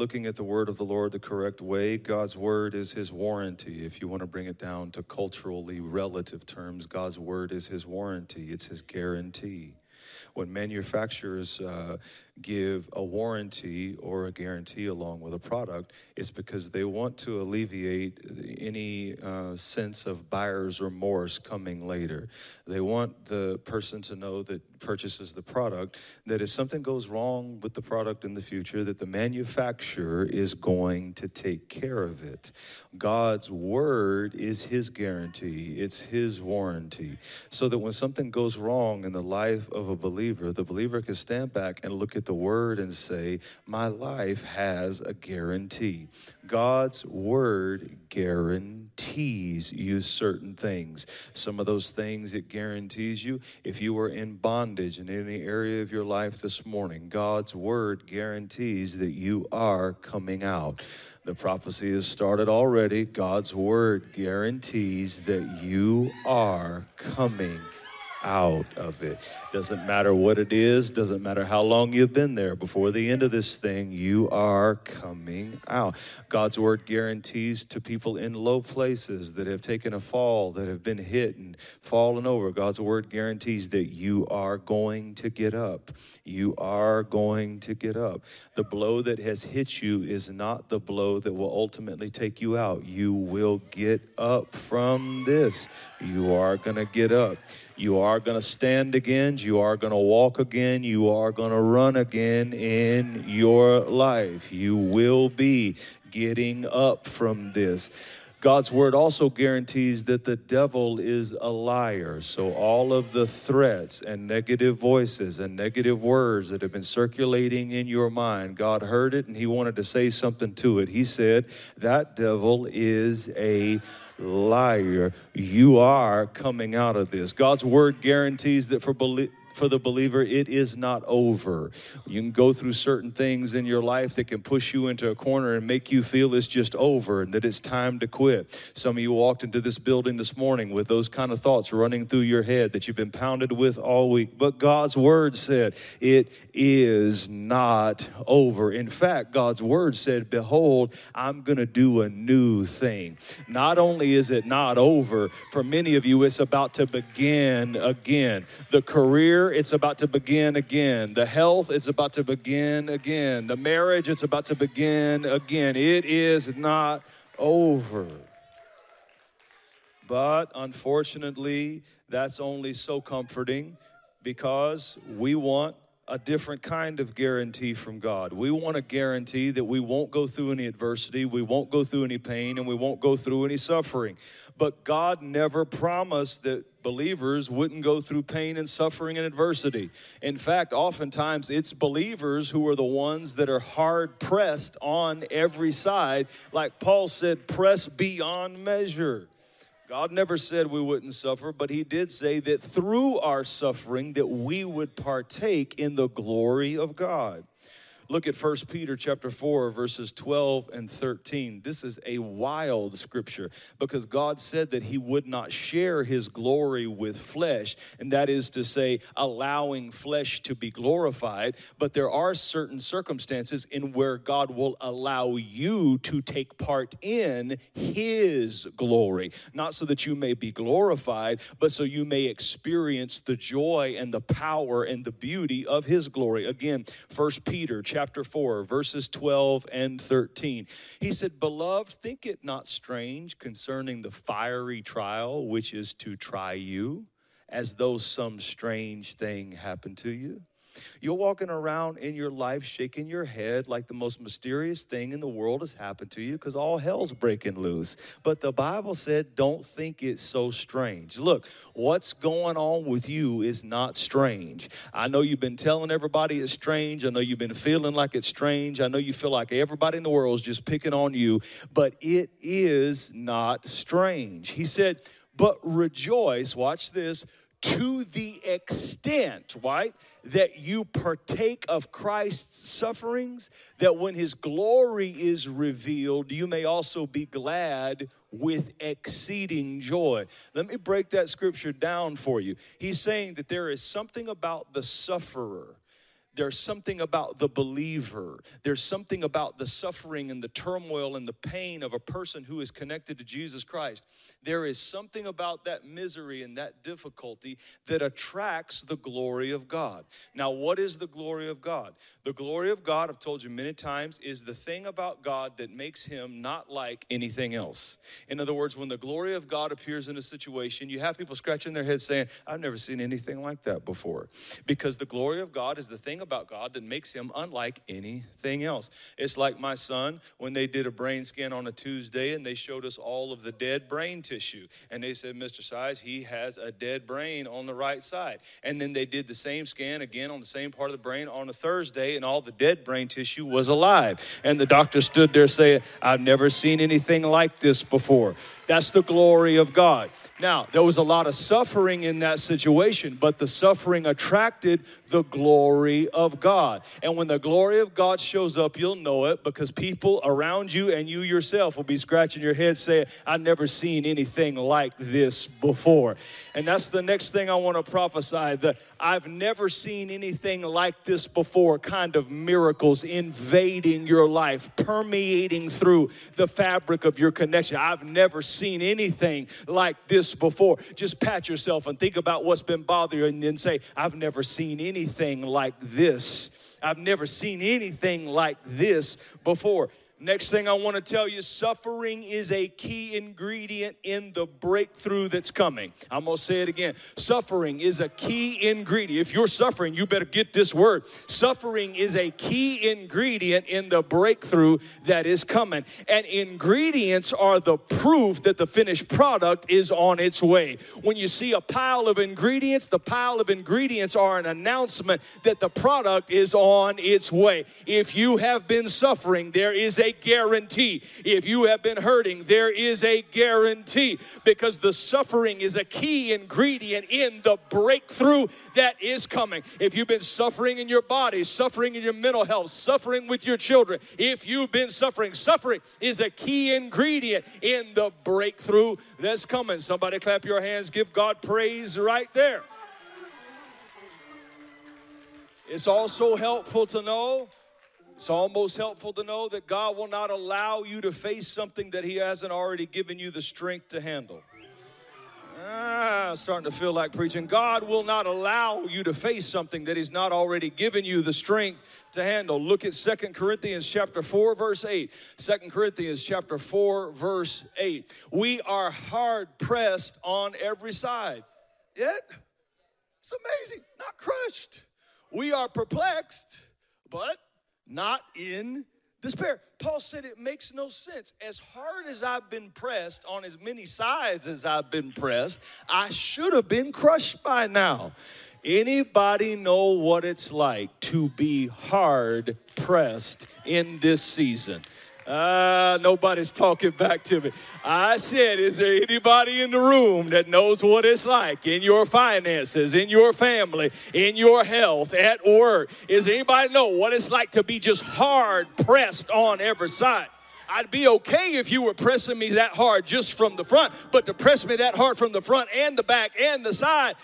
looking at the word of the Lord the correct way, God's word is his warranty. If you want to bring it down to culturally relative terms, God's word is his warranty, it's his guarantee. When manufacturers uh, give a warranty or a guarantee along with a product, it's because they want to alleviate any uh, sense of buyer's remorse coming later. They want the person to know that purchases the product that if something goes wrong with the product in the future, that the manufacturer is going to take care of it. God's word is his guarantee, it's his warranty. So that when something goes wrong in the life of a believer, the believer can stand back and look at the word and say, My life has a guarantee. God's word guarantees you certain things. Some of those things it guarantees you, if you were in bondage in any area of your life this morning, God's word guarantees that you are coming out. The prophecy has started already. God's word guarantees that you are coming out of it. Doesn't matter what it is, doesn't matter how long you've been there. Before the end of this thing, you are coming out. God's word guarantees to people in low places that have taken a fall, that have been hit and fallen over. God's word guarantees that you are going to get up. You are going to get up. The blow that has hit you is not the blow that will ultimately take you out. You will get up from this. You are going to get up. You are going to stand again. You are going to walk again. You are going to run again in your life. You will be getting up from this. God's word also guarantees that the devil is a liar. So, all of the threats and negative voices and negative words that have been circulating in your mind, God heard it and He wanted to say something to it. He said, That devil is a liar. You are coming out of this. God's word guarantees that for believers, for the believer, it is not over. You can go through certain things in your life that can push you into a corner and make you feel it's just over and that it's time to quit. Some of you walked into this building this morning with those kind of thoughts running through your head that you've been pounded with all week. But God's word said it is not over. In fact, God's word said, Behold, I'm going to do a new thing. Not only is it not over, for many of you, it's about to begin again. The career it's about to begin again. The health, it's about to begin again. The marriage, it's about to begin again. It is not over. But unfortunately, that's only so comforting because we want a different kind of guarantee from God. We want a guarantee that we won't go through any adversity, we won't go through any pain, and we won't go through any suffering. But God never promised that believers wouldn't go through pain and suffering and adversity. In fact, oftentimes it's believers who are the ones that are hard pressed on every side. Like Paul said, press beyond measure. God never said we wouldn't suffer, but he did say that through our suffering that we would partake in the glory of God. Look at 1 Peter chapter 4 verses 12 and 13. This is a wild scripture because God said that he would not share his glory with flesh, and that is to say allowing flesh to be glorified, but there are certain circumstances in where God will allow you to take part in his glory, not so that you may be glorified, but so you may experience the joy and the power and the beauty of his glory. Again, 1 Peter chapter chapter 4, verses 12 and 13. He said, Beloved, think it not strange concerning the fiery trial which is to try you, as though some strange thing happened to you you're walking around in your life shaking your head like the most mysterious thing in the world has happened to you because all hell's breaking loose. But the Bible said, don't think it's so strange. Look, what's going on with you is not strange. I know you've been telling everybody it's strange. I know you've been feeling like it's strange. I know you feel like everybody in the world is just picking on you, but it is not strange. He said, but rejoice, watch this to the extent, right, that you partake of Christ's sufferings, that when his glory is revealed, you may also be glad with exceeding joy. Let me break that scripture down for you. He's saying that there is something about the sufferer there's something about the believer. There's something about the suffering and the turmoil and the pain of a person who is connected to Jesus Christ. There is something about that misery and that difficulty that attracts the glory of God. Now, what is the glory of God? The glory of God, I've told you many times, is the thing about God that makes him not like anything else. In other words, when the glory of God appears in a situation, you have people scratching their heads saying, I've never seen anything like that before. Because the glory of God is the thing about God that makes him unlike anything else. It's like my son when they did a brain scan on a Tuesday and they showed us all of the dead brain tissue. And they said, Mr. Size, he has a dead brain on the right side. And then they did the same scan again on the same part of the brain on a Thursday, and all the dead brain tissue was alive. And the doctor stood there saying, I've never seen anything like this before. That's the glory of God. Now, there was a lot of suffering in that situation, but the suffering attracted the glory of God. And when the glory of God shows up, you'll know it because people around you and you yourself will be scratching your head saying, I've never seen anything like this before. And that's the next thing I want to prophesy that I've never seen anything like this before kind of miracles invading your life, permeating through the fabric of your connection. I've never seen anything like this before. Just pat yourself and think about what's been bothering you and then say, I've never seen anything like this. I've never seen anything like this before. Next thing I want to tell you suffering is a key ingredient in the breakthrough that's coming. I'm going to say it again. Suffering is a key ingredient. If you're suffering, you better get this word. Suffering is a key ingredient in the breakthrough that is coming. And ingredients are the proof that the finished product is on its way. When you see a pile of ingredients, the pile of ingredients are an announcement that the product is on its way. If you have been suffering, there is a guarantee. If you have been hurting, there is a guarantee because the suffering is a key ingredient in the breakthrough that is coming. If you've been suffering in your body, suffering in your mental health, suffering with your children, if you've been suffering, suffering is a key ingredient in the breakthrough that's coming. Somebody clap your hands, give God praise right there. It's also helpful to know it's almost helpful to know that God will not allow you to face something that He hasn't already given you the strength to handle. Ah, starting to feel like preaching. God will not allow you to face something that He's not already given you the strength to handle. Look at Second Corinthians chapter 4, verse 8. 2 Corinthians chapter 4, verse 8. We are hard pressed on every side. Yet, it's amazing, not crushed. We are perplexed, but not in despair. Paul said it makes no sense. As hard as I've been pressed on as many sides as I've been pressed, I should have been crushed by now. Anybody know what it's like to be hard pressed in this season? Ah, uh, nobody's talking back to me. I said, is there anybody in the room that knows what it's like in your finances, in your family, in your health, at work? Is anybody know what it's like to be just hard pressed on every side? I'd be okay if you were pressing me that hard just from the front, but to press me that hard from the front and the back and the side,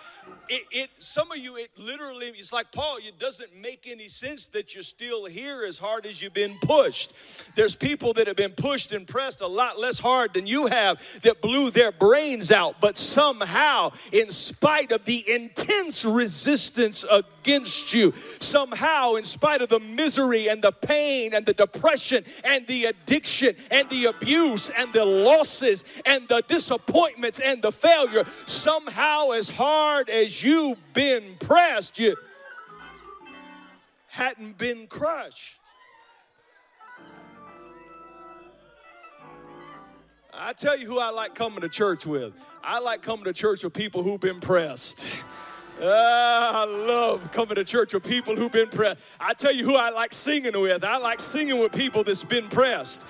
it, it, some of you, it literally, it's like Paul, it doesn't make any sense that you're still here as hard as you've been pushed. There's people that have been pushed and pressed a lot less hard than you have that blew their brains out, but somehow, in spite of the intense resistance against you, somehow, in spite of the misery and the pain and the depression and the addiction and the abuse and the losses and the disappointments and the failure, somehow, as hard as you've been pressed, you hadn't been crushed. I tell you who I like coming to church with. I like coming to church with people who've been pressed. Uh, I love coming to church with people who've been pressed. I tell you who I like singing with. I like singing with people that's been pressed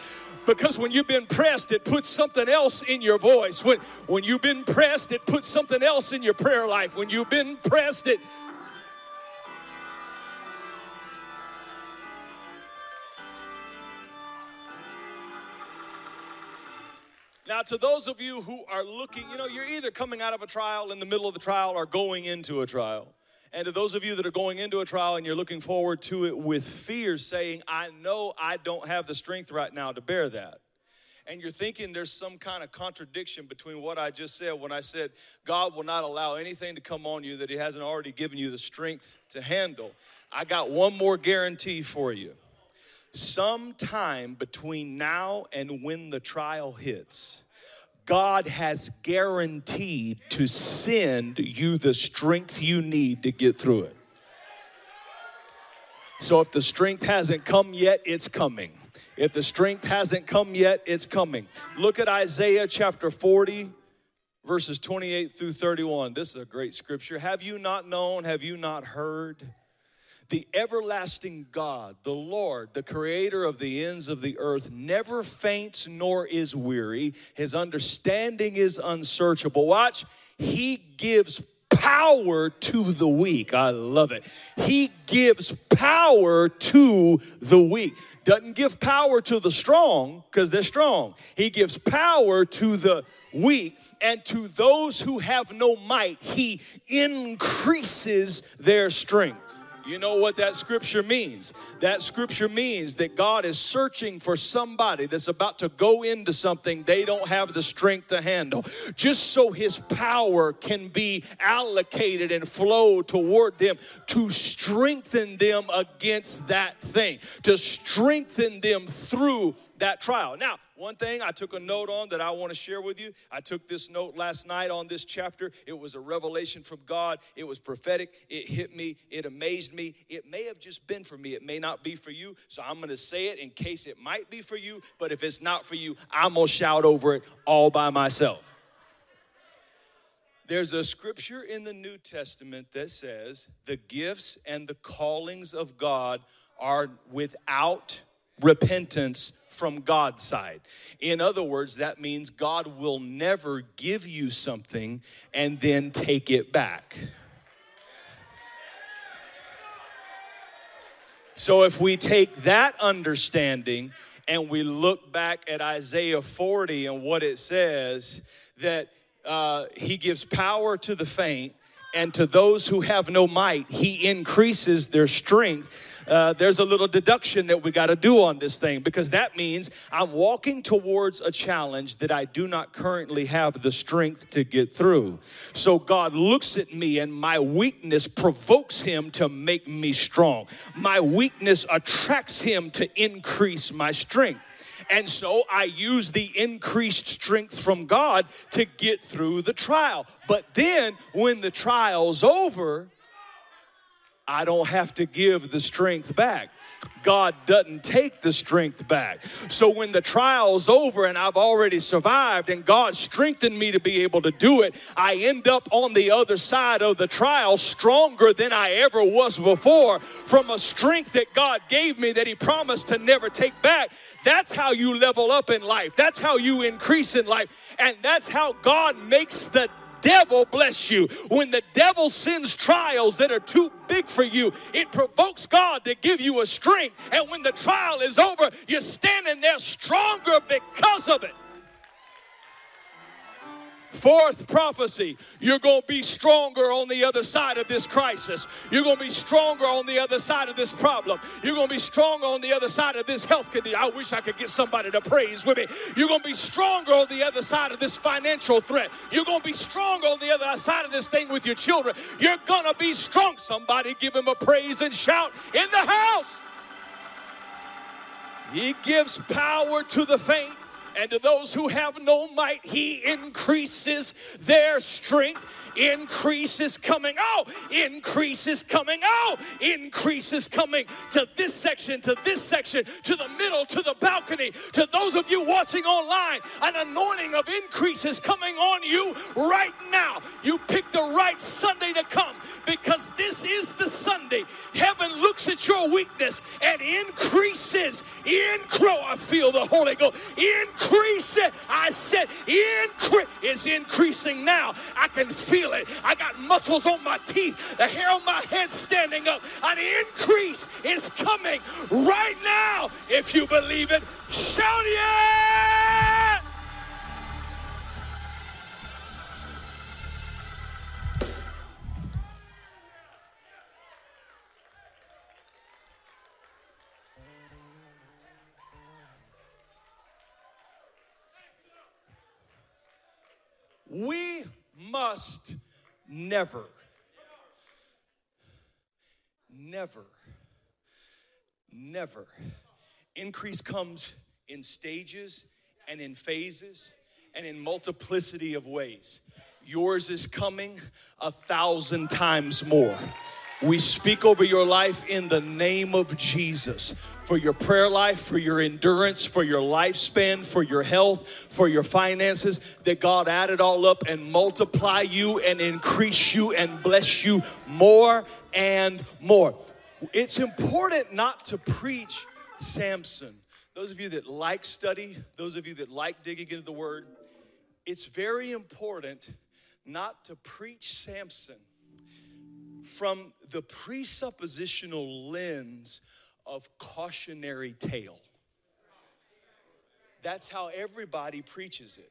because when you've been pressed, it puts something else in your voice. When, when you've been pressed, it puts something else in your prayer life. When you've been pressed, it Now, to those of you who are looking, you know, you're either coming out of a trial in the middle of the trial or going into a trial. And to those of you that are going into a trial and you're looking forward to it with fear, saying, I know I don't have the strength right now to bear that. And you're thinking there's some kind of contradiction between what I just said when I said, God will not allow anything to come on you that He hasn't already given you the strength to handle. I got one more guarantee for you. Sometime between now and when the trial hits, God has guaranteed to send you the strength you need to get through it. So if the strength hasn't come yet, it's coming. If the strength hasn't come yet, it's coming. Look at Isaiah chapter 40, verses 28 through 31. This is a great scripture. Have you not known? Have you not heard? The everlasting God, the Lord, the creator of the ends of the earth, never faints nor is weary. His understanding is unsearchable. Watch, he gives power to the weak. I love it. He gives power to the weak. Doesn't give power to the strong because they're strong. He gives power to the weak and to those who have no might, he increases their strength. You know what that scripture means? That scripture means that God is searching for somebody that's about to go into something they don't have the strength to handle, just so his power can be allocated and flow toward them to strengthen them against that thing, to strengthen them through that trial. Now, one thing I took a note on that I want to share with you. I took this note last night on this chapter. It was a revelation from God. It was prophetic. It hit me. It amazed me. It may have just been for me. It may not be for you. So I'm going to say it in case it might be for you. But if it's not for you, I'm going to shout over it all by myself. There's a scripture in the New Testament that says the gifts and the callings of God are without repentance from God's side. In other words, that means God will never give you something and then take it back. So if we take that understanding and we look back at Isaiah 40 and what it says, that uh, he gives power to the faint, and to those who have no might, he increases their strength uh, there's a little deduction that we got to do on this thing because that means I'm walking towards a challenge that I do not currently have the strength to get through. So God looks at me and my weakness provokes him to make me strong. My weakness attracts him to increase my strength. And so I use the increased strength from God to get through the trial. But then when the trial's over, I don't have to give the strength back. God doesn't take the strength back. So when the trial's over and I've already survived and God strengthened me to be able to do it, I end up on the other side of the trial stronger than I ever was before from a strength that God gave me that He promised to never take back. That's how you level up in life. That's how you increase in life. And that's how God makes the devil bless you. When the devil sends trials that are too big for you, it provokes God to give you a strength. And when the trial is over, you're standing there stronger because of it. Fourth prophecy, you're going to be stronger on the other side of this crisis. You're going to be stronger on the other side of this problem. You're going to be stronger on the other side of this health condition. I wish I could get somebody to praise with me. You're going to be stronger on the other side of this financial threat. You're going to be stronger on the other side of this thing with your children. You're going to be strong. Somebody give him a praise and shout in the house. He gives power to the faint and to those who have no might, he increases their strength. Increase is coming. Oh, increase is coming. Oh, increase is coming to this section, to this section, to the middle, to the balcony. To those of you watching online, an anointing of increase is coming on you right now. You pick the right Sunday to come because this is the Sunday. Heaven looks at your weakness and increases. Increase. I feel the Holy Ghost. Increase it. I said, increase is increasing now. I can feel it. I got muscles on my teeth, the hair on my head standing up. An increase is coming right now. If you believe it, shout yeah! We must never, never, never. Increase comes in stages and in phases and in multiplicity of ways. Yours is coming a thousand times more. We speak over your life in the name of Jesus for your prayer life, for your endurance, for your lifespan, for your health, for your finances, that God add it all up and multiply you and increase you and bless you more and more. It's important not to preach Samson. Those of you that like study, those of you that like digging into the word, it's very important not to preach Samson from the presuppositional lens of cautionary tale. That's how everybody preaches it.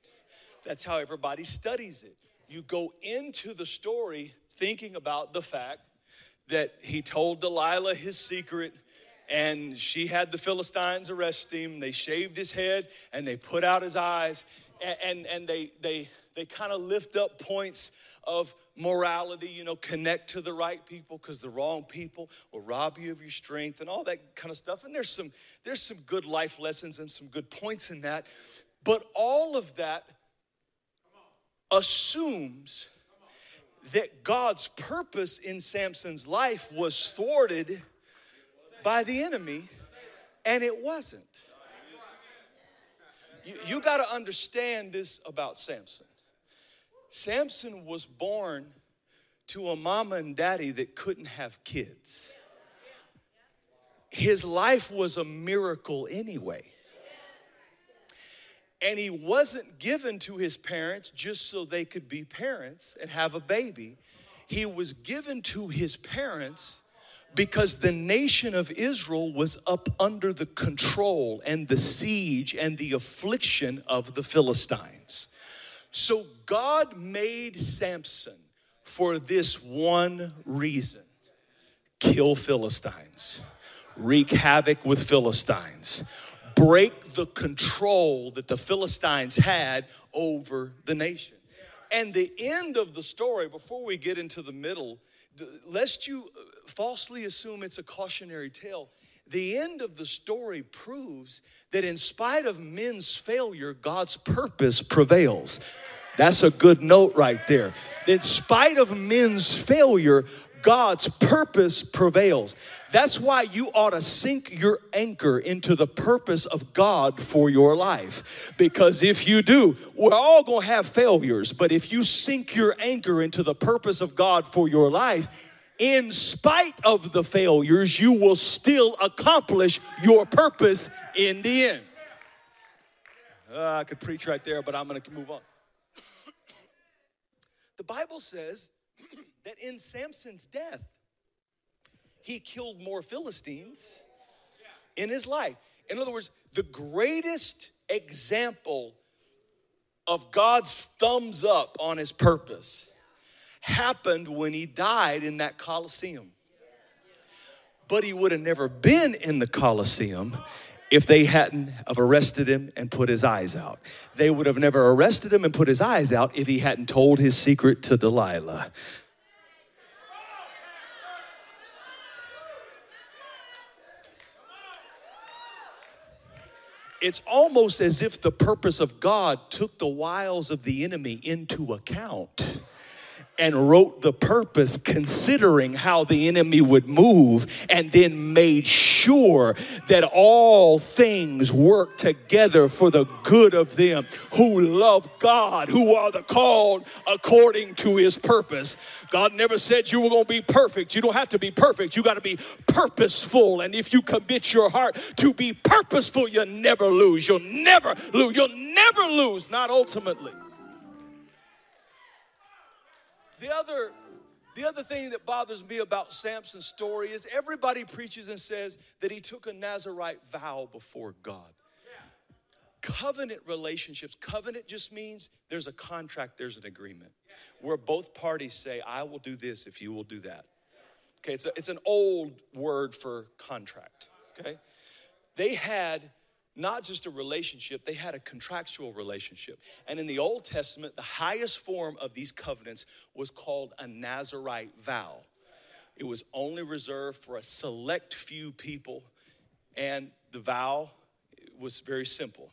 That's how everybody studies it. You go into the story thinking about the fact that he told Delilah his secret and she had the Philistines arrest him. They shaved his head and they put out his eyes and, and, and they, they, they kind of lift up points of morality, you know, connect to the right people because the wrong people will rob you of your strength and all that kind of stuff. And there's some there's some good life lessons and some good points in that. But all of that assumes that God's purpose in Samson's life was thwarted by the enemy, and it wasn't. You, you got to understand this about Samson. Samson was born to a mama and daddy that couldn't have kids. His life was a miracle anyway. And he wasn't given to his parents just so they could be parents and have a baby. He was given to his parents because the nation of Israel was up under the control and the siege and the affliction of the Philistines. So God made Samson for this one reason. Kill Philistines, wreak havoc with Philistines, break the control that the Philistines had over the nation. And the end of the story, before we get into the middle, lest you uh, falsely assume it's a cautionary tale, the end of the story proves that in spite of men's failure, God's purpose prevails. That's a good note right there. In spite of men's failure, God's purpose prevails. That's why you ought to sink your anchor into the purpose of God for your life. Because if you do, we're all gonna have failures, but if you sink your anchor into the purpose of God for your life, in spite of the failures, you will still accomplish your purpose in the end. Uh, I could preach right there, but I'm going to move on. the Bible says that in Samson's death, he killed more Philistines in his life. In other words, the greatest example of God's thumbs up on his purpose happened when he died in that Colosseum. But he would have never been in the Colosseum if they hadn't have arrested him and put his eyes out. They would have never arrested him and put his eyes out if he hadn't told his secret to Delilah. It's almost as if the purpose of God took the wiles of the enemy into account and wrote the purpose considering how the enemy would move and then made sure that all things work together for the good of them who love God, who are the called according to his purpose. God never said you were going to be perfect. You don't have to be perfect. You got to be purposeful. And if you commit your heart to be purposeful, you'll never lose. You'll never lose. You'll never lose, not ultimately. The other the other thing that bothers me about Samson's story is everybody preaches and says that he took a Nazarite vow before God. Covenant relationships, covenant just means there's a contract, there's an agreement where both parties say, I will do this if you will do that. Okay, it's, a, it's an old word for contract. Okay, they had not just a relationship, they had a contractual relationship. And in the Old Testament, the highest form of these covenants was called a Nazarite vow. It was only reserved for a select few people, and the vow was very simple.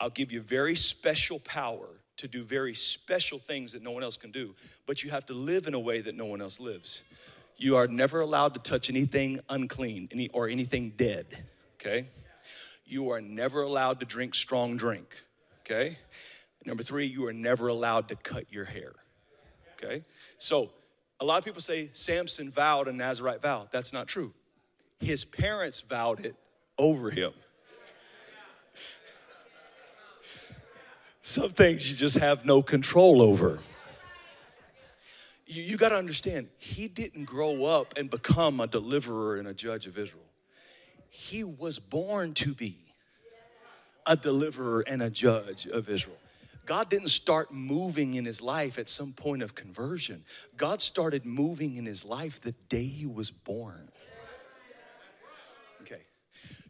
I'll give you very special power to do very special things that no one else can do, but you have to live in a way that no one else lives. You are never allowed to touch anything unclean any, or anything dead, okay? You are never allowed to drink strong drink, okay? Number three, you are never allowed to cut your hair, okay? So, a lot of people say Samson vowed a Nazarite vow. That's not true. His parents vowed it over him. Some things you just have no control over. You, you got to understand, he didn't grow up and become a deliverer and a judge of Israel. He was born to be a deliverer and a judge of Israel. God didn't start moving in his life at some point of conversion. God started moving in his life the day he was born. Okay.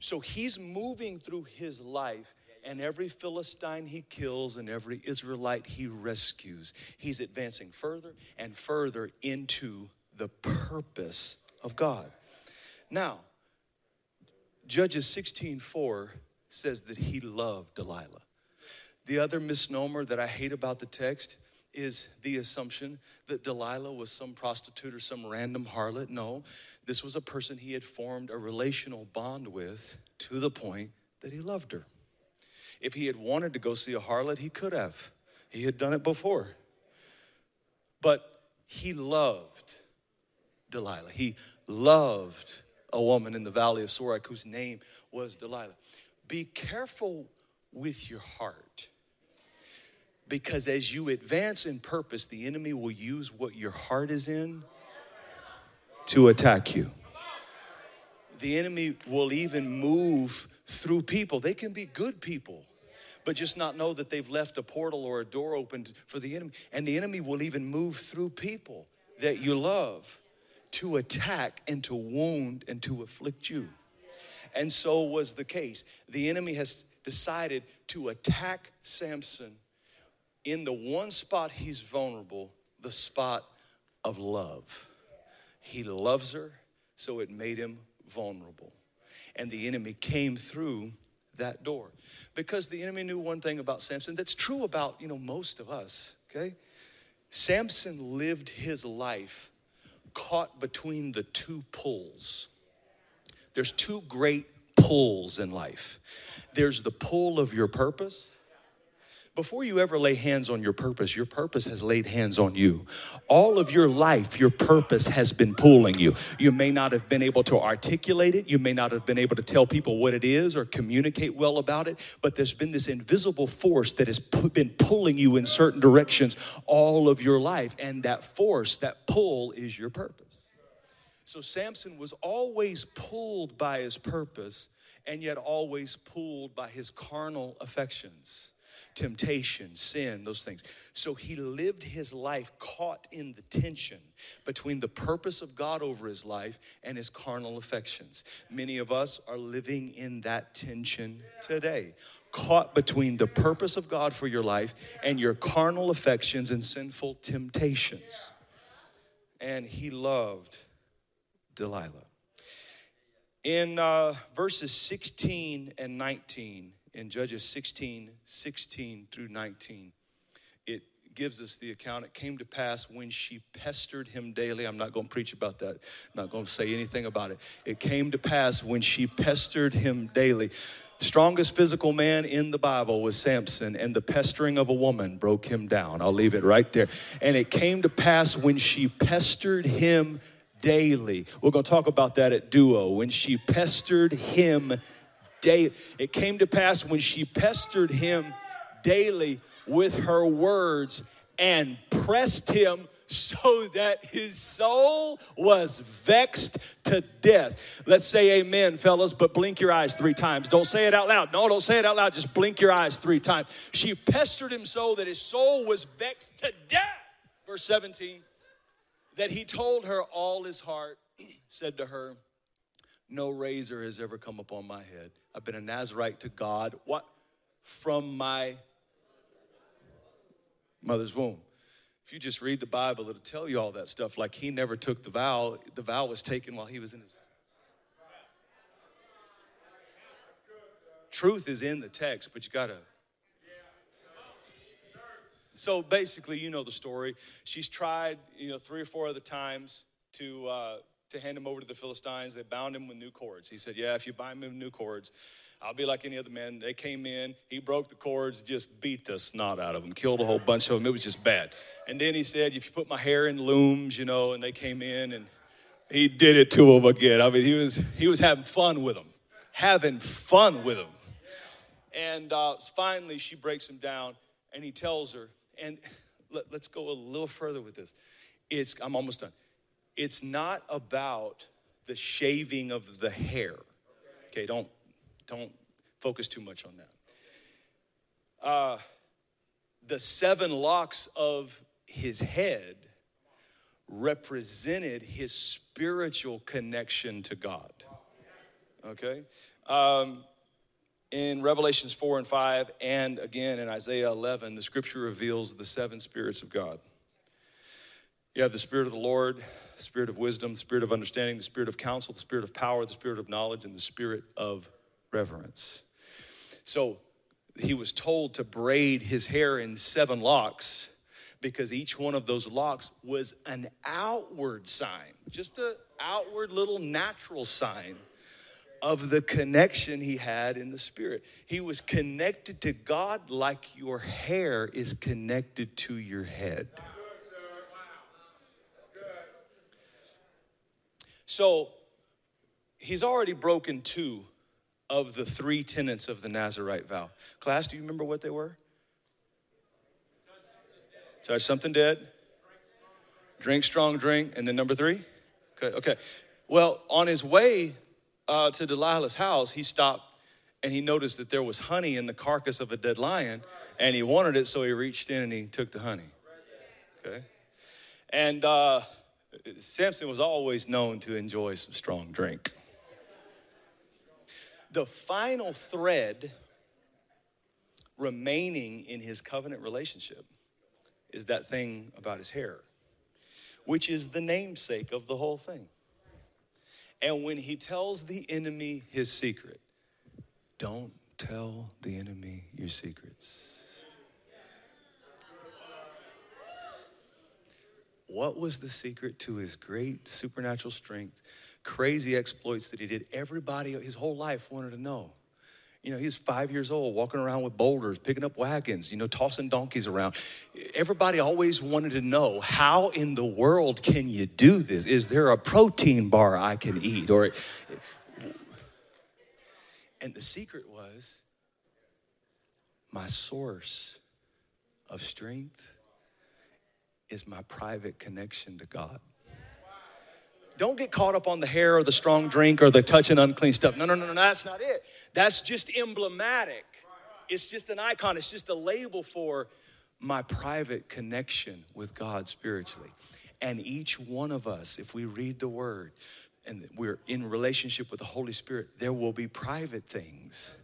So he's moving through his life and every Philistine he kills and every Israelite he rescues, he's advancing further and further into the purpose of God. Now, Judges 16:4 says that he loved Delilah. The other misnomer that I hate about the text is the assumption that Delilah was some prostitute or some random harlot. No, this was a person he had formed a relational bond with to the point that he loved her. If he had wanted to go see a harlot, he could have. He had done it before. But he loved Delilah. He loved a woman in the valley of Sorek whose name was Delilah. Be careful with your heart because as you advance in purpose, the enemy will use what your heart is in to attack you. The enemy will even move through people. They can be good people, but just not know that they've left a portal or a door opened for the enemy. And the enemy will even move through people that you love to attack and to wound and to afflict you. And so was the case. The enemy has decided to attack Samson in the one spot he's vulnerable, the spot of love. He loves her, so it made him vulnerable. And the enemy came through that door because the enemy knew one thing about Samson that's true about, you know, most of us, okay? Samson lived his life caught between the two pulls. There's two great pulls in life. There's the pull of your purpose before you ever lay hands on your purpose, your purpose has laid hands on you. All of your life, your purpose has been pulling you. You may not have been able to articulate it, you may not have been able to tell people what it is or communicate well about it, but there's been this invisible force that has been pulling you in certain directions all of your life. And that force, that pull, is your purpose. So Samson was always pulled by his purpose and yet always pulled by his carnal affections temptation, sin, those things. So he lived his life caught in the tension between the purpose of God over his life and his carnal affections. Many of us are living in that tension today. Caught between the purpose of God for your life and your carnal affections and sinful temptations. And he loved Delilah. In uh, verses 16 and 19, in Judges 16 16 through 19. It gives us the account. It came to pass when she pestered him daily. I'm not going to preach about that, I'm not going to say anything about it. It came to pass when she pestered him daily. Strongest physical man in the Bible was Samson, and the pestering of a woman broke him down. I'll leave it right there. And it came to pass when she pestered him daily. We're going to talk about that at Duo. When she pestered him day. It came to pass when she pestered him daily with her words and pressed him so that his soul was vexed to death. Let's say amen, fellas, but blink your eyes three times. Don't say it out loud. No, don't say it out loud. Just blink your eyes three times. She pestered him so that his soul was vexed to death. Verse 17, that he told her all his heart, said to her, No razor has ever come upon my head I've been a Nazarite to God. What? From my mother's womb. If you just read the Bible, it'll tell you all that stuff. Like he never took the vow, the vow was taken while he was in his. Truth is in the text, but you gotta. So basically, you know the story. She's tried, you know, three or four other times to uh, to hand him over to the Philistines. They bound him with new cords. He said, "Yeah, if you bind me with new cords, I'll be like any other man. They came in, he broke the cords, just beat the snot out of them, killed a whole bunch of them. It was just bad. And then he said, if you put my hair in looms, you know, and they came in and he did it to them again. I mean, he was he was having fun with them, having fun with them. And uh, finally, she breaks him down, and he tells her. And let, let's go a little further with this. It's I'm almost done. It's not about the shaving of the hair. Okay, don't don't focus too much on that. Uh, the seven locks of his head represented his spiritual connection to God. Okay? Um, in Revelations 4 and 5, and again in Isaiah 11, the scripture reveals the seven spirits of God. You have the Spirit of the Lord, the Spirit of wisdom, the Spirit of understanding, the Spirit of counsel, the Spirit of power, the Spirit of knowledge, and the Spirit of reverence. So he was told to braid his hair in seven locks because each one of those locks was an outward sign, just an outward little natural sign of the connection he had in the spirit. He was connected to God like your hair is connected to your head. So he's already broken two of the three tenets of the Nazarite vow. Class, do you remember what they were? Touch something dead, drink strong drink, and then number three? Okay, okay. Well, on his way uh, to Delilah's house, he stopped and he noticed that there was honey in the carcass of a dead lion, and he wanted it, so he reached in and he took the honey. Okay? And uh, Samson was always known to enjoy some strong drink. The final thread remaining in his covenant relationship is that thing about his hair, which is the namesake of the whole thing. And when he tells the enemy his secret, don't tell the enemy your secrets. What was the secret to his great supernatural strength? crazy exploits that he did. Everybody, his whole life, wanted to know. You know, he's five years old, walking around with boulders, picking up wagons, you know, tossing donkeys around. Everybody always wanted to know how in the world can you do this? Is there a protein bar I can eat? Or, and the secret was my source of strength is my private connection to God. Don't get caught up on the hair or the strong drink or the touching unclean stuff. No, no, no, no, that's not it. That's just emblematic. It's just an icon, it's just a label for my private connection with God spiritually. And each one of us, if we read the word and we're in relationship with the Holy Spirit, there will be private things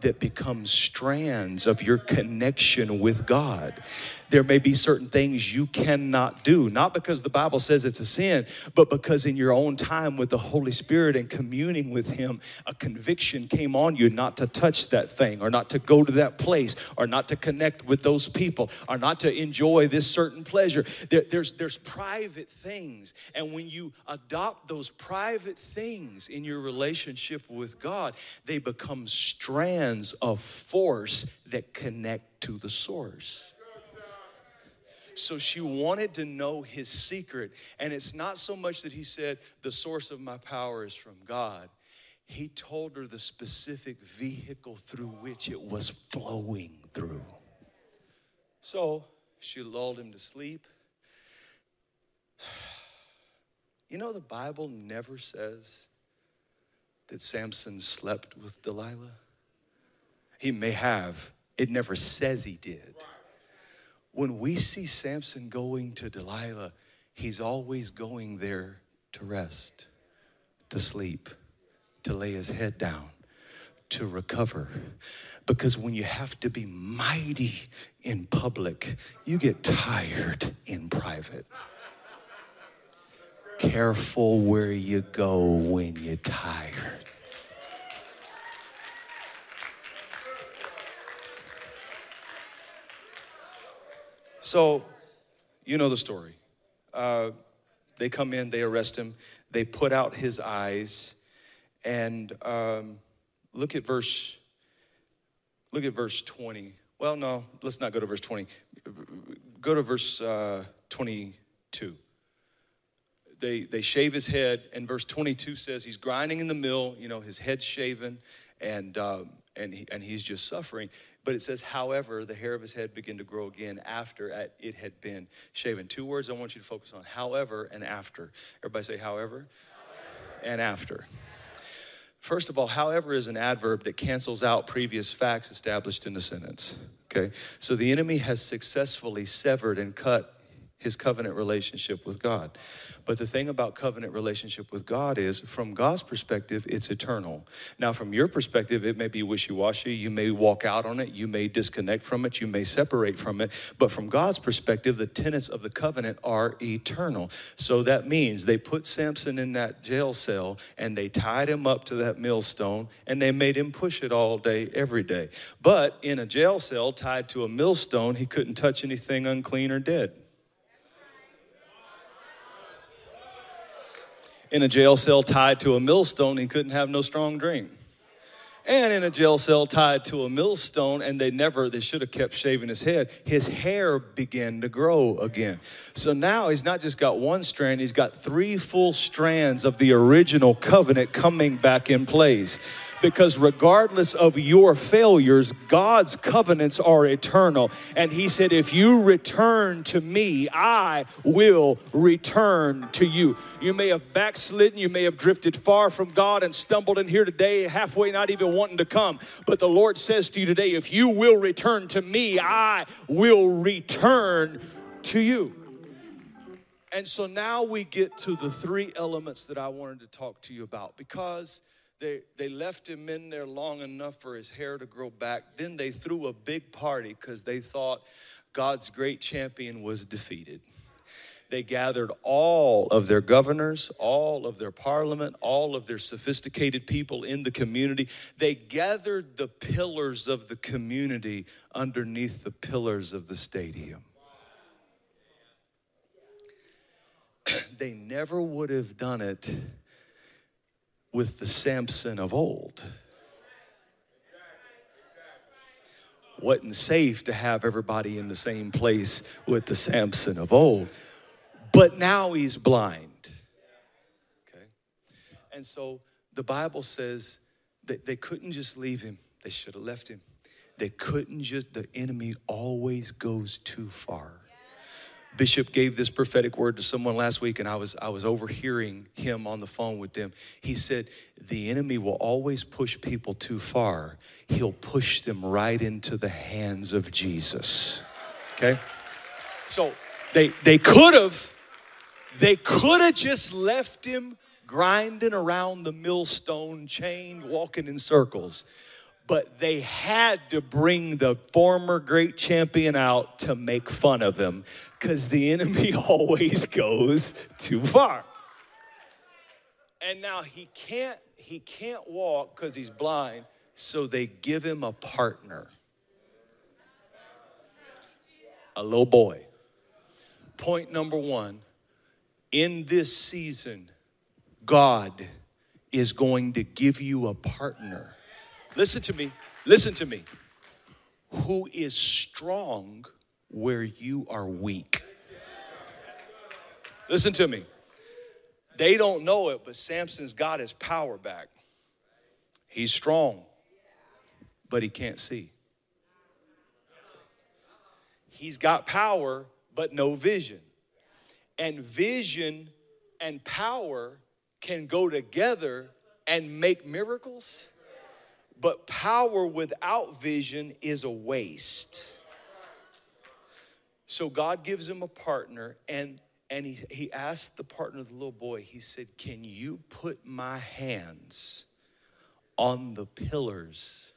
that become strands of your connection with God. There may be certain things you cannot do, not because the Bible says it's a sin, but because in your own time with the Holy Spirit and communing with Him, a conviction came on you not to touch that thing, or not to go to that place, or not to connect with those people, or not to enjoy this certain pleasure. There, there's, there's private things. And when you adopt those private things in your relationship with God, they become strands of force that connect to the source. So she wanted to know his secret. And it's not so much that he said, The source of my power is from God. He told her the specific vehicle through which it was flowing through. So she lulled him to sleep. You know, the Bible never says that Samson slept with Delilah. He may have, it never says he did. When we see Samson going to Delilah, he's always going there to rest, to sleep, to lay his head down, to recover. Because when you have to be mighty in public, you get tired in private. Careful where you go when you're tired. So, you know the story. Uh, they come in, they arrest him, they put out his eyes, and um, look at verse. Look at verse 20. Well, no, let's not go to verse 20. Go to verse uh, 22. They, they shave his head, and verse 22 says he's grinding in the mill, you know, his head's shaven, and, um, and, he, and he's just suffering. But it says, however, the hair of his head began to grow again after it had been shaven. Two words I want you to focus on however and after. Everybody say, however, however. and after. First of all, however is an adverb that cancels out previous facts established in the sentence. Okay? So the enemy has successfully severed and cut his covenant relationship with God. But the thing about covenant relationship with God is, from God's perspective, it's eternal. Now, from your perspective, it may be wishy washy. You may walk out on it. You may disconnect from it. You may separate from it. But from God's perspective, the tenets of the covenant are eternal. So that means they put Samson in that jail cell and they tied him up to that millstone and they made him push it all day, every day. But in a jail cell tied to a millstone, he couldn't touch anything unclean or dead. In a jail cell tied to a millstone and couldn't have no strong drink. And in a jail cell tied to a millstone, and they never, they should have kept shaving his head. His hair began to grow again. So now he's not just got one strand, he's got three full strands of the original covenant coming back in place because regardless of your failures, God's covenants are eternal. And He said, If you return to me, I will return to you. You may have backslidden, you may have drifted far from God and stumbled in here today, halfway not even wanting to come. But the Lord says to you today, If you will return to me, I will return to you. And so now we get to the three elements that I wanted to talk to you about because they, they left him in there long enough for his hair to grow back. Then they threw a big party because they thought God's great champion was defeated. They gathered all of their governors, all of their parliament, all of their sophisticated people in the community. They gathered the pillars of the community underneath the pillars of the stadium. they never would have done it with the Samson of old. Wasn't safe to have everybody in the same place with the Samson of old. But now he's blind. Okay? And so the Bible says that they couldn't just leave him, they should have left him. They couldn't just, the enemy always goes too far. Bishop gave this prophetic word to someone last week, and I was I was overhearing him on the phone with them. He said, "The enemy will always push people too far. He'll push them right into the hands of Jesus." Okay, so they they could have they could have just left him grinding around the millstone chain, walking in circles but they had to bring the former great champion out to make fun of him because the enemy always goes too far. And now he can't he can't walk because he's blind, so they give him a partner. A little boy. Point number 1, in this season God is going to give you a partner Listen to me. Listen to me. Who is strong where you are weak. Listen to me. They don't know it, but Samson's got his power back. He's strong, but he can't see. He's got power, but no vision. And vision and power can go together and make miracles but power without vision is a waste. So God gives him a partner, and, and he, he asked the partner, the little boy, he said, Can you put my hands on the pillars.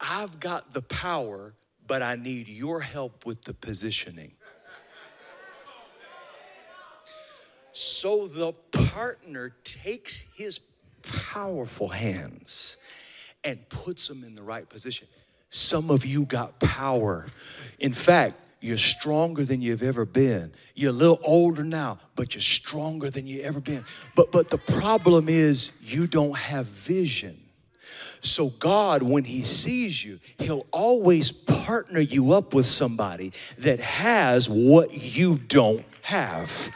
I've got the power, but I need your help with the positioning. So the partner takes his powerful hands and puts them in the right position. Some of you got power. In fact, you're stronger than you've ever been. You're a little older now, but you're stronger than you ever been. But but the problem is you don't have vision. So God, when He sees you, He'll always partner you up with somebody that has what you don't have.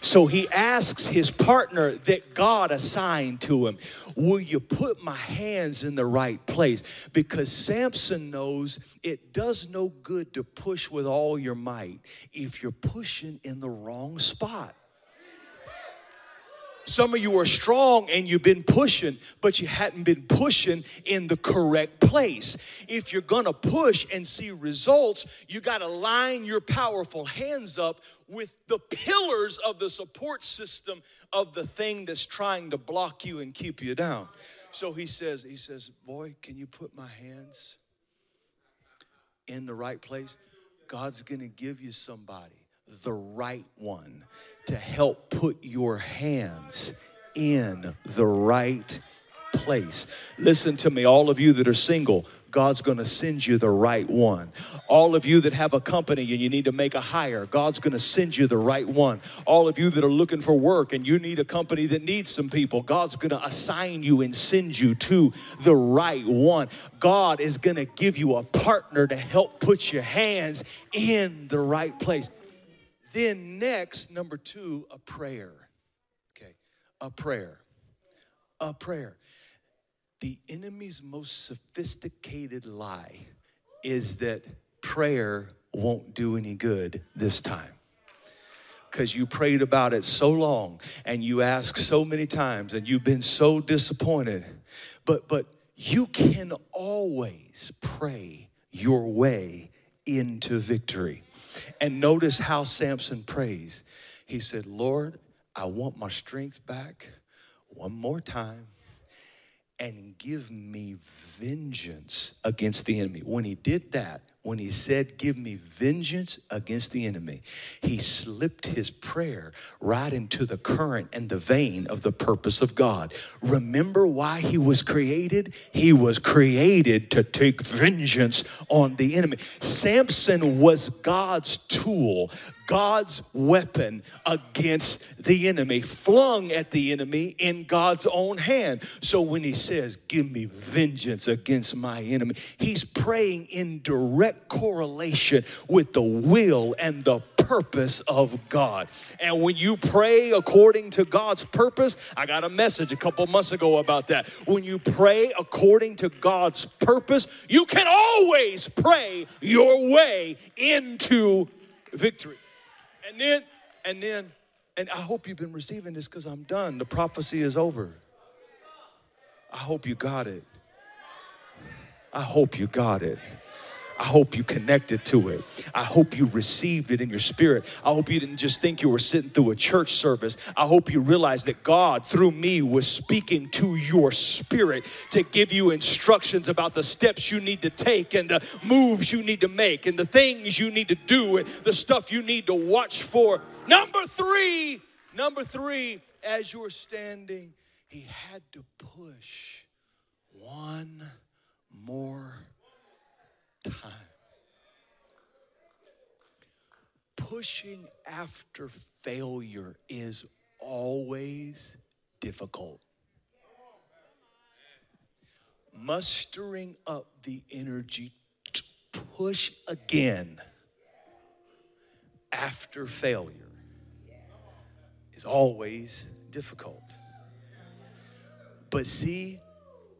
So he asks his partner that God assigned to him, Will you put my hands in the right place? Because Samson knows it does no good to push with all your might if you're pushing in the wrong spot. Some of you are strong and you've been pushing, but you hadn't been pushing in the correct place. If you're gonna push and see results, you gotta line your powerful hands up with the pillars of the support system of the thing that's trying to block you and keep you down. So he says, he says, boy, can you put my hands in the right place? God's gonna give you somebody the right one to help put your hands in the right place. Listen to me, all of you that are single. God's gonna send you the right one. All of you that have a company and you need to make a hire, God's gonna send you the right one. All of you that are looking for work and you need a company that needs some people, God's gonna assign you and send you to the right one. God is gonna give you a partner to help put your hands in the right place. Then, next, number two, a prayer. Okay, a prayer. A prayer. The enemy's most sophisticated lie is that prayer won't do any good this time because you prayed about it so long and you asked so many times and you've been so disappointed but but you can always pray your way into victory and notice how Samson prays. He said, Lord, I want my strength back one more time and give me vengeance against the enemy. When he did that, when he said, Give me vengeance against the enemy, he slipped his prayer right into the current and the vein of the purpose of God. Remember why he was created? He was created to take vengeance on the enemy. Samson was God's tool, God's weapon against the enemy, flung at the enemy in God's own hand. So when he says, Give me vengeance against my enemy, he's praying in direct correlation with the will and the purpose of God. And when you pray according to God's purpose, I got a message a couple months ago about that. When you pray according to God's purpose, you can always pray your way into victory. And then, and then, and I hope you've been receiving this because I'm done. The prophecy is over. I hope you got it. I hope you got it. I hope you connected to it. I hope you received it in your spirit. I hope you didn't just think you were sitting through a church service. I hope you realized that God, through me, was speaking to your spirit to give you instructions about the steps you need to take and the moves you need to make and the things you need to do and the stuff you need to watch for. Number three, number three, as you're standing, he had to push one more time. Pushing after failure is always difficult. Mustering up the energy to push again after failure is always difficult. But see,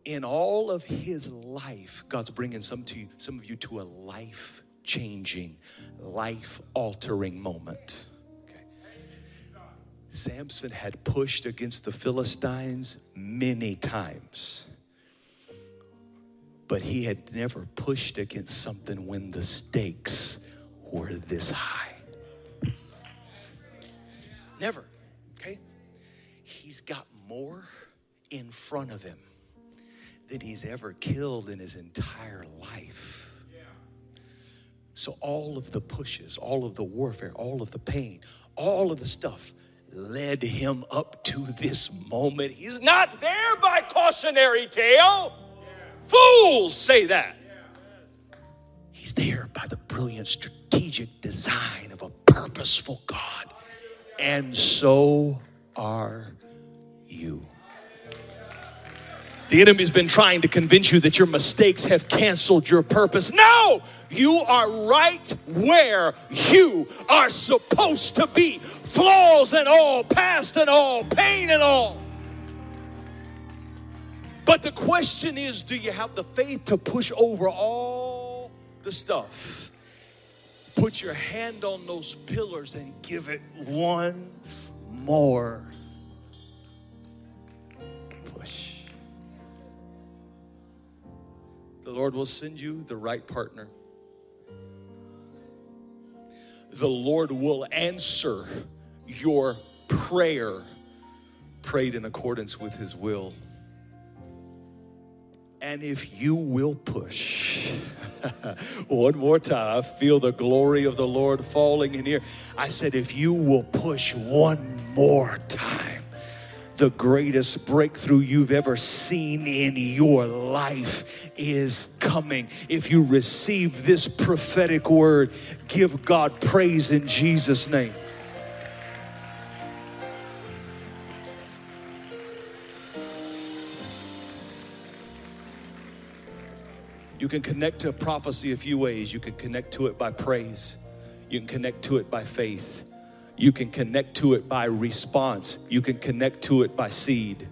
in all of his life, God's bringing some to you, some of you to a life changing, life altering moment. Okay. Samson had pushed against the Philistines many times, but he had never pushed against something when the stakes were this high. Never. Okay? He's got more in front of him than he's ever killed in his entire life. So, all of the pushes, all of the warfare, all of the pain, all of the stuff led him up to this moment. He's not there by cautionary tale. Fools say that. He's there by the brilliant strategic design of a purposeful God. And so are you. The enemy's been trying to convince you that your mistakes have canceled your purpose. No! You are right where you are supposed to be. Flaws and all, past and all, pain and all. But the question is do you have the faith to push over all the stuff? Put your hand on those pillars and give it one more the Lord will send you the right partner. The Lord will answer your prayer prayed in accordance with His will. And if you will push, one more time, I feel the glory of the Lord falling in here. I said, if you will push one more time, the greatest breakthrough you've ever seen in your life is coming. If you receive this prophetic word, give God praise in Jesus' name. You can connect to prophecy a few ways. You can connect to it by praise, you can connect to it by faith you can connect to it by response. You can connect to it by seed.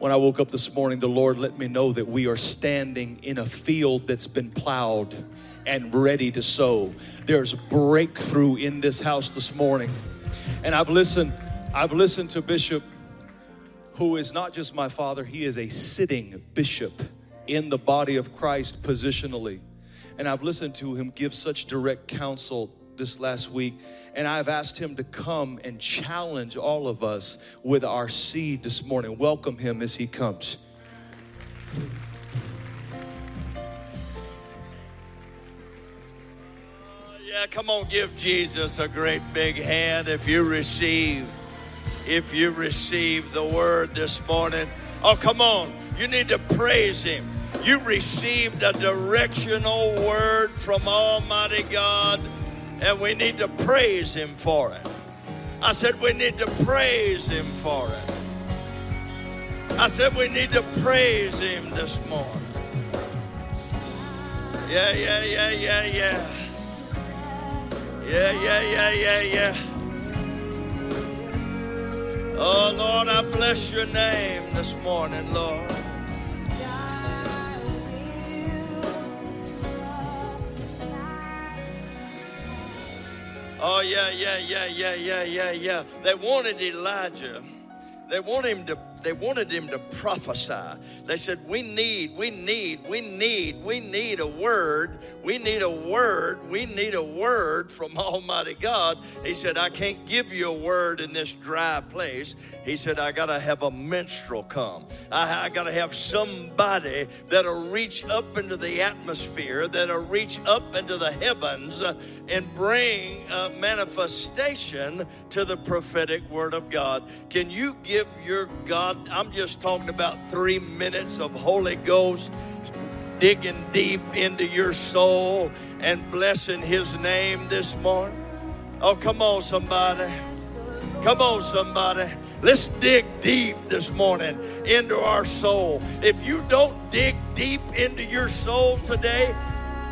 When I woke up this morning, the Lord let me know that we are standing in a field that's been plowed and ready to sow. There's breakthrough in this house this morning. And I've listened, I've listened to Bishop, who is not just my father, he is a sitting bishop in the body of Christ positionally. And I've listened to him give such direct counsel this last week, and I've asked him to come and challenge all of us with our seed this morning. Welcome him as he comes. Oh, yeah, come on, give Jesus a great big hand if you receive, if you receive the word this morning. Oh, come on, you need to praise him. You received a directional word from Almighty God and we need to praise Him for it. I said, we need to praise Him for it. I said, we need to praise Him this morning. Yeah, yeah, yeah, yeah, yeah. Yeah, yeah, yeah, yeah, yeah. Oh, Lord, I bless your name this morning, Lord. Oh, yeah, yeah, yeah, yeah, yeah, yeah, yeah. They wanted Elijah. They wanted him to they wanted him to prophesy. They said, We need, we need, we need, we need a word. We need a word. We need a word from Almighty God. He said, I can't give you a word in this dry place. He said, I got to have a minstrel come. I, I got to have somebody that'll reach up into the atmosphere, that'll reach up into the heavens uh, and bring a manifestation to the prophetic word of God. Can you give your God, I'm just talking about three minutes of Holy Ghost digging deep into your soul and blessing his name this morning? Oh, come on, somebody. Come on, somebody. Let's dig deep this morning into our soul. If you don't dig deep into your soul today,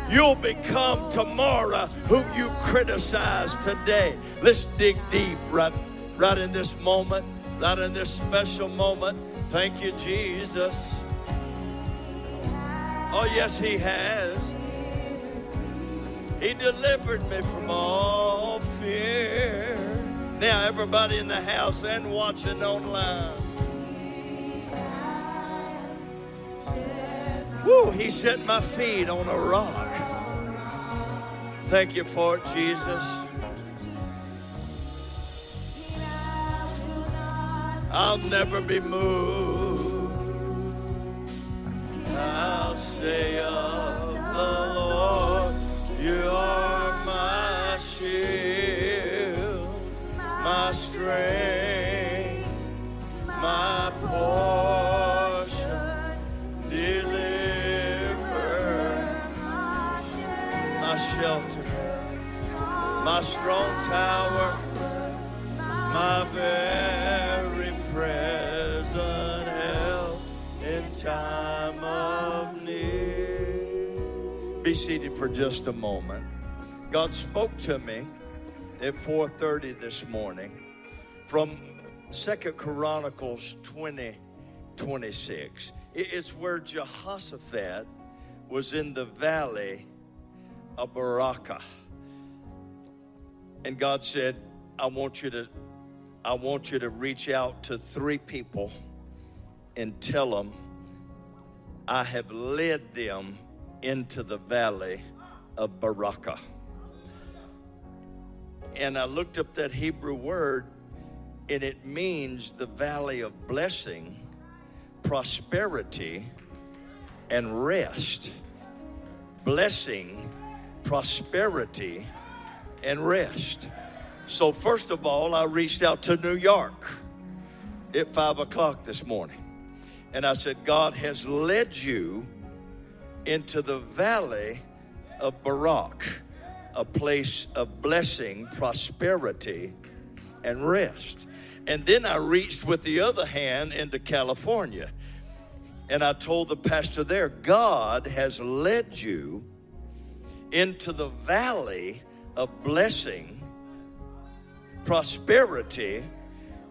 you'll become tomorrow who you criticize today. Let's dig deep right, right in this moment, right in this special moment. Thank you, Jesus. Oh, yes, He has. He delivered me from all fear. Now, everybody in the house and watching online. Woo, he set my feet on a rock. Thank you for it, Jesus. I'll never be moved. I'll say of the Lord, you are my shield, my strength, my portion, deliver, my shelter, my strong tower, my very present help in time of need. Be seated for just a moment. God spoke to me at 4:30 this morning from Second Chronicles 20, 26. It's where Jehoshaphat was in the valley of Barakah. And God said, I want you to I want you to reach out to three people and tell them I have led them into the valley of Barakah. And I looked up that Hebrew word, and it means the valley of blessing, prosperity, and rest. Blessing, prosperity, and rest. So, first of all, I reached out to New York at five o'clock this morning. And I said, God has led you into the valley of Barak, a place of blessing, prosperity, and rest. And then I reached with the other hand into California. And I told the pastor there, God has led you into the valley of blessing, prosperity,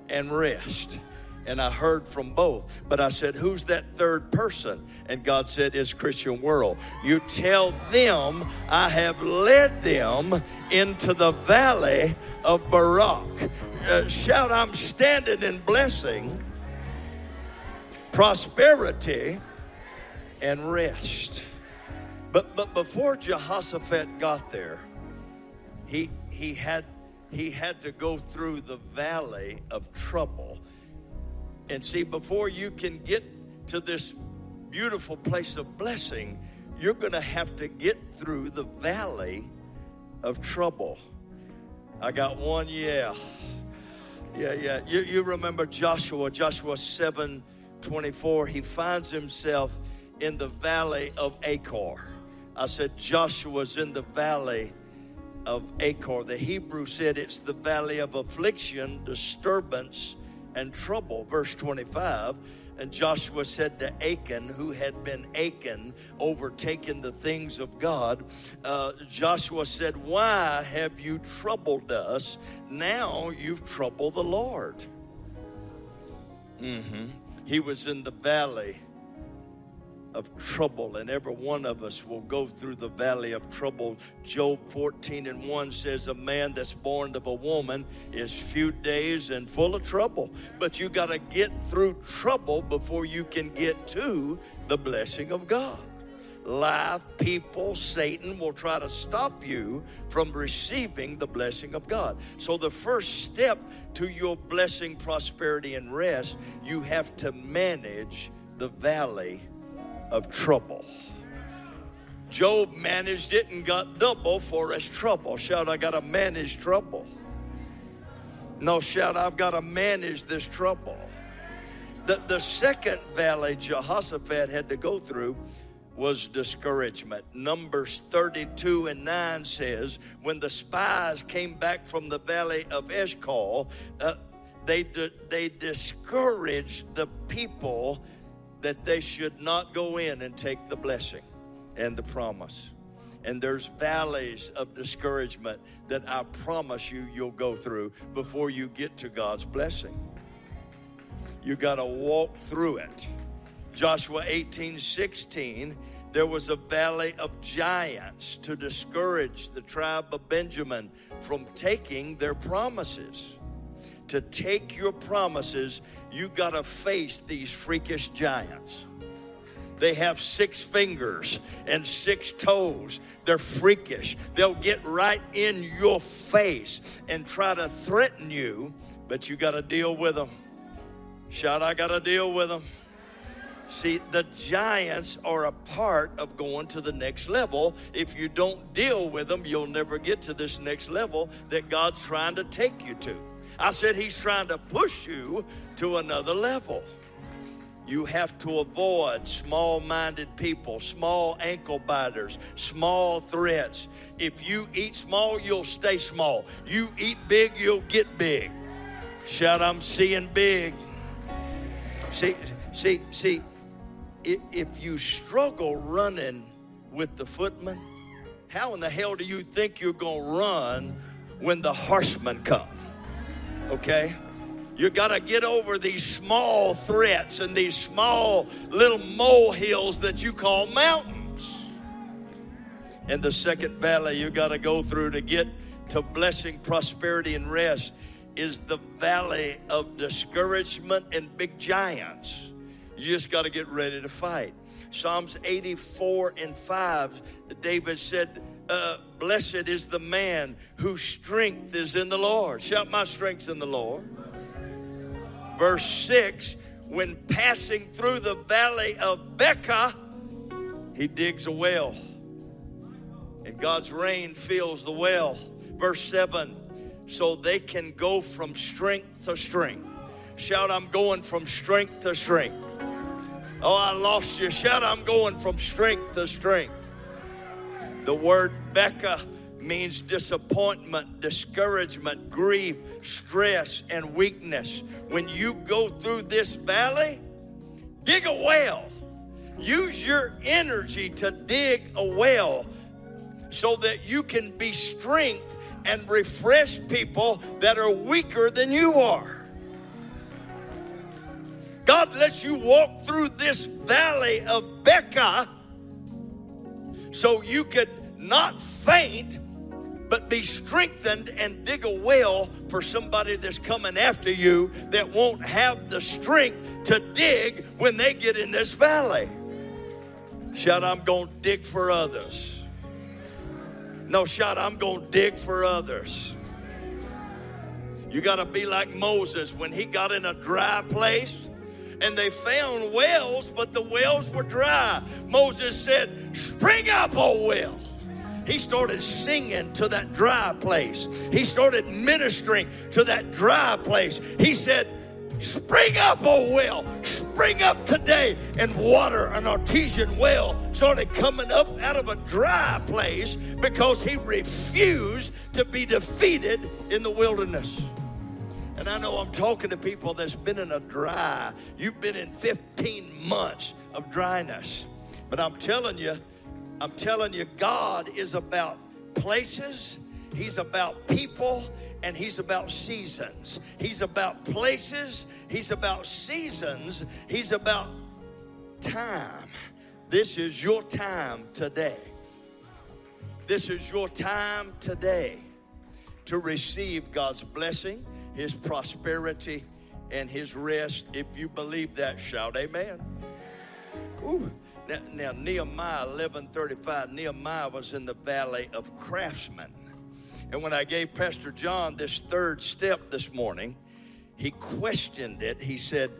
and rest. And I heard from both. But I said, Who's that third person? And God said, It's Christian World. You tell them I have led them into the valley of Barak. Uh, shout, I'm standing in blessing, prosperity, and rest. But, but before Jehoshaphat got there, he, he had he had to go through the valley of trouble. And see, before you can get to this beautiful place of blessing, you're going to have to get through the valley of trouble. I got one, yeah. Yeah, yeah. You, you remember Joshua, Joshua 7 24. He finds himself in the valley of Achor. I said, Joshua's in the valley of Achor. The Hebrew said it's the valley of affliction, disturbance, and trouble. Verse 25. And Joshua said to Achan, who had been Achan, overtaken the things of God, uh, Joshua said, Why have you troubled us? Now you've troubled the Lord. Mm-hmm. He was in the valley of trouble, and every one of us will go through the valley of trouble. Job 14 and 1 says, A man that's born of a woman is few days and full of trouble. But you got to get through trouble before you can get to the blessing of God. Life, people, Satan will try to stop you from receiving the blessing of God. So, the first step to your blessing, prosperity, and rest, you have to manage the valley of trouble. Job managed it and got double for his trouble. Shout, I got to manage trouble. No, shout, I've got to manage this trouble. The, the second valley Jehoshaphat had to go through was discouragement. Numbers 32 and 9 says, when the spies came back from the valley of Eshcol, uh, they, they discouraged the people that they should not go in and take the blessing and the promise. And there's valleys of discouragement that I promise you you'll go through before you get to God's blessing. You got to walk through it. Joshua 18 16, there was a valley of giants to discourage the tribe of Benjamin from taking their promises. To take your promises, you got to face these freakish giants. They have six fingers and six toes. They're freakish. They'll get right in your face and try to threaten you, but you got to deal with them. Shout, I got to deal with them. See, the giants are a part of going to the next level. If you don't deal with them, you'll never get to this next level that God's trying to take you to. I said He's trying to push you to another level. You have to avoid small minded people, small ankle biters, small threats. If you eat small, you'll stay small. You eat big, you'll get big. Shout, I'm seeing big. See, see, see, if you struggle running with the footman, how in the hell do you think you're going to run when the horsemen come? Okay? You got to get over these small threats and these small little molehills that you call mountains. And the second valley you got to go through to get to blessing, prosperity, and rest is the valley of discouragement and big giants. You just got to get ready to fight. Psalms 84 and 5, David said, uh, Blessed is the man whose strength is in the Lord. Shout, My strength's in the Lord. Verse 6 When passing through the valley of Baca, he digs a well, and God's rain fills the well. Verse 7 So they can go from strength to strength. Shout, I'm going from strength to strength. Oh, I lost you. Shout, I'm going from strength to strength. The word Baca means disappointment, discouragement, grief, stress, and weakness. When you go through this valley, dig a well. Use your energy to dig a well so that you can be strength and refresh people that are weaker than you are. God lets you walk through this valley of Baca so you could not faint, but be strengthened and dig a well for somebody that's coming after you that won't have the strength to dig when they get in this valley. Shout, I'm going to dig for others. No, shout, I'm going to dig for others. You got to be like Moses when he got in a dry place and they found wells, but the wells were dry. Moses said, Spring up, O well. He started singing to that dry place. He started ministering to that dry place. He said, Spring up, O well, spring up today. And water, an artesian well, started coming up out of a dry place because he refused to be defeated in the wilderness. And I know I'm talking to people that's been in a dry, you've been in 15 months of dryness. But I'm telling you, I'm telling you, God is about places, He's about people, and He's about seasons. He's about places, He's about seasons, He's about time. This is your time today. This is your time today to receive God's blessing his prosperity, and his rest. If you believe that, shout amen. Ooh. Now, now Nehemiah 11:35, Nehemiah was in the valley of craftsmen. And when I gave Pastor John this third step this morning, he questioned it. He said,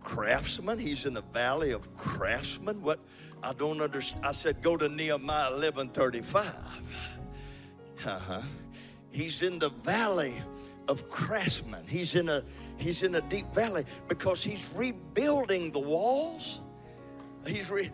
Craftsman? He's in the valley of craftsmen? What? I don't understand. I said, Go to Nehemiah 11:35. Uh-huh. He's in the valley of craftsmen. He's in a he's in a deep valley because he's rebuilding the walls. He's re,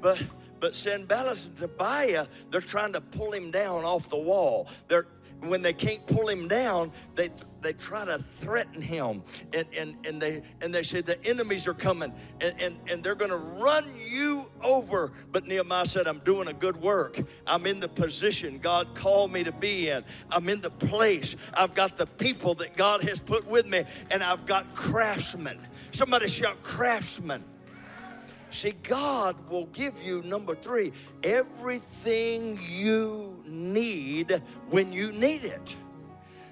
but but Sanballat and Tobiah, they're trying to pull him down off the wall. They're when they can't pull him down, they they try to threaten him and, and, and they and they say the enemies are coming and, and, and they're gonna run you over. But Nehemiah said, I'm doing a good work. I'm in the position God called me to be in. I'm in the place. I've got the people that God has put with me, and I've got craftsmen. Somebody shout craftsmen. See, God will give you, number three, everything you need when you need it.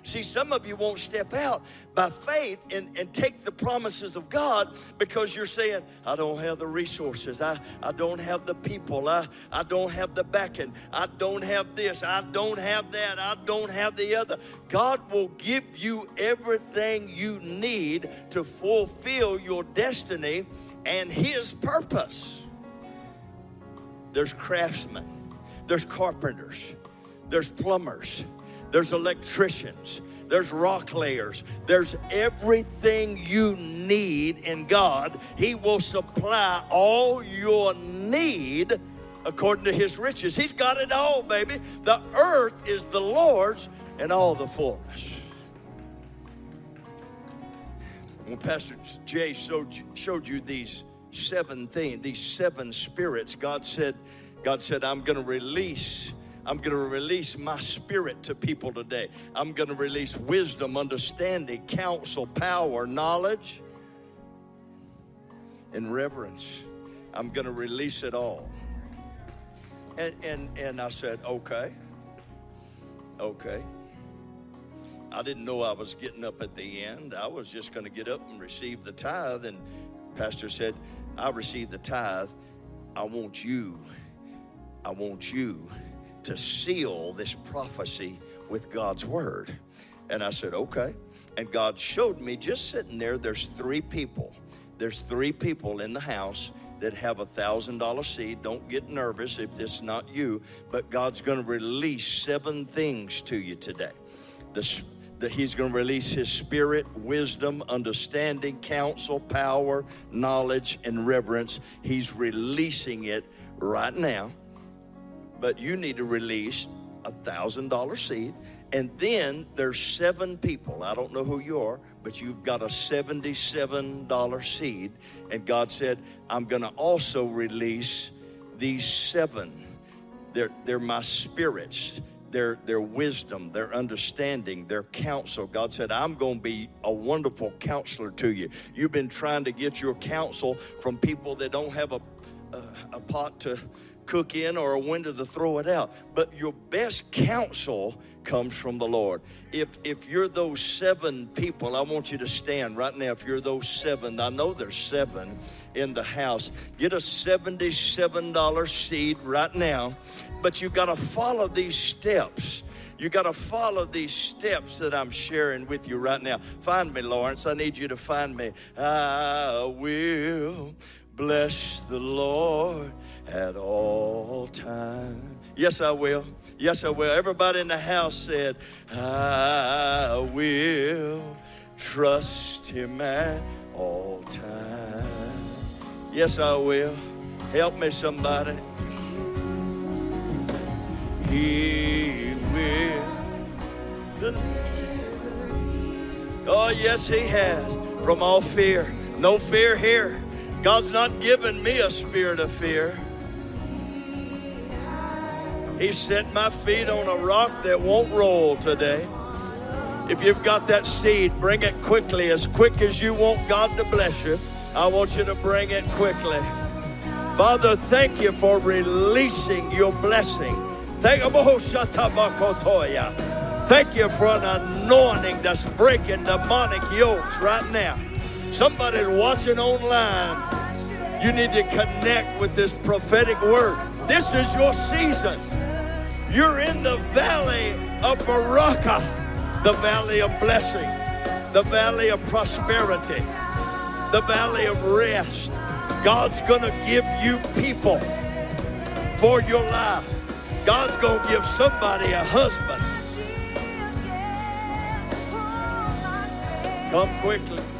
See, some of you won't step out by faith and, and take the promises of God because you're saying, I don't have the resources. I, I don't have the people. I, I don't have the backing. I don't have this. I don't have that. I don't have the other. God will give you everything you need to fulfill your destiny and His purpose. There's craftsmen, there's carpenters, there's plumbers there's electricians, there's rock layers, there's everything you need in God. He will supply all your need according to his riches. He's got it all, baby. The earth is the Lord's and all the fullness. When Pastor Jay showed you, these seven things, these seven spirits, God said, God said, I'm going to release I'm going to release my spirit to people today. I'm going to release wisdom, understanding, counsel, power, knowledge, and reverence. I'm going to release it all. And, and, and I said, okay, okay. I didn't know I was getting up at the end. I was just going to get up and receive the tithe. And Pastor said, I received the tithe. I want you. I want you to seal this prophecy with God's word. And I said, okay. And God showed me just sitting there, there's three people. There's three people in the house that have a thousand dollar seed. Don't get nervous if this is not you, but God's going to release seven things to you today. The, that He's going to release His spirit, wisdom, understanding, counsel, power, knowledge, and reverence. He's releasing it right now but you need to release a thousand dollar seed. And then there's seven people. I don't know who you are, but you've got a $77 seed. And God said, I'm going to also release these seven. They're, they're my spirits, their, their wisdom, their understanding, their counsel. God said, I'm going to be a wonderful counselor to you. You've been trying to get your counsel from people that don't have a, a, a pot to cook in or a window to throw it out. But your best counsel comes from the Lord. If if you're those seven people, I want you to stand right now. If you're those seven, I know there's seven in the house. Get a $77 seed right now, but you've got to follow these steps. You got to follow these steps that I'm sharing with you right now. Find me, Lawrence. I need you to find me. I will bless the Lord at all times. Yes, I will. Yes, I will. Everybody in the house said, I will trust him at all times. Yes, I will. Help me, somebody. He will. Oh, yes, He has. From all fear. No fear here. God's not given me a spirit of fear. He set my feet on a rock that won't roll today. If you've got that seed, bring it quickly, as quick as you want God to bless you. I want you to bring it quickly. Father, thank you for releasing your blessing. Thank you, for an anointing that's breaking demonic yokes right now. Somebody watching online, you need to connect with this prophetic word. This is your season. You're in the valley of Baraka, the valley of blessing, the valley of prosperity, the valley of rest. God's going to give you people for your life. God's going to give somebody a husband. Come quickly.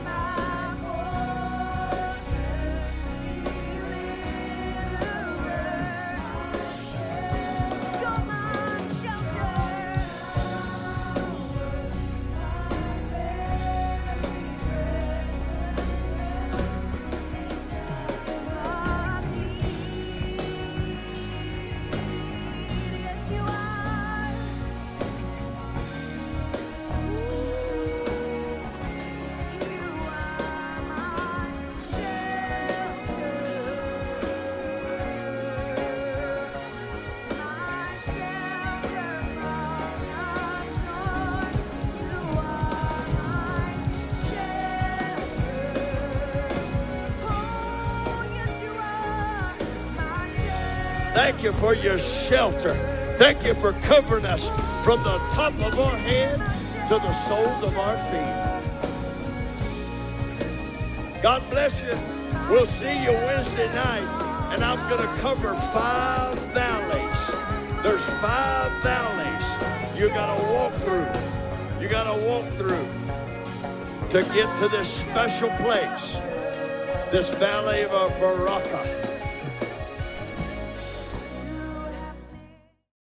For your shelter. Thank you for covering us from the top of our head to the soles of our feet. God bless you. We'll see you Wednesday night, and I'm going to cover five valleys. There's five valleys you got to walk through. You got to walk through to get to this special place, this valley of Baraka.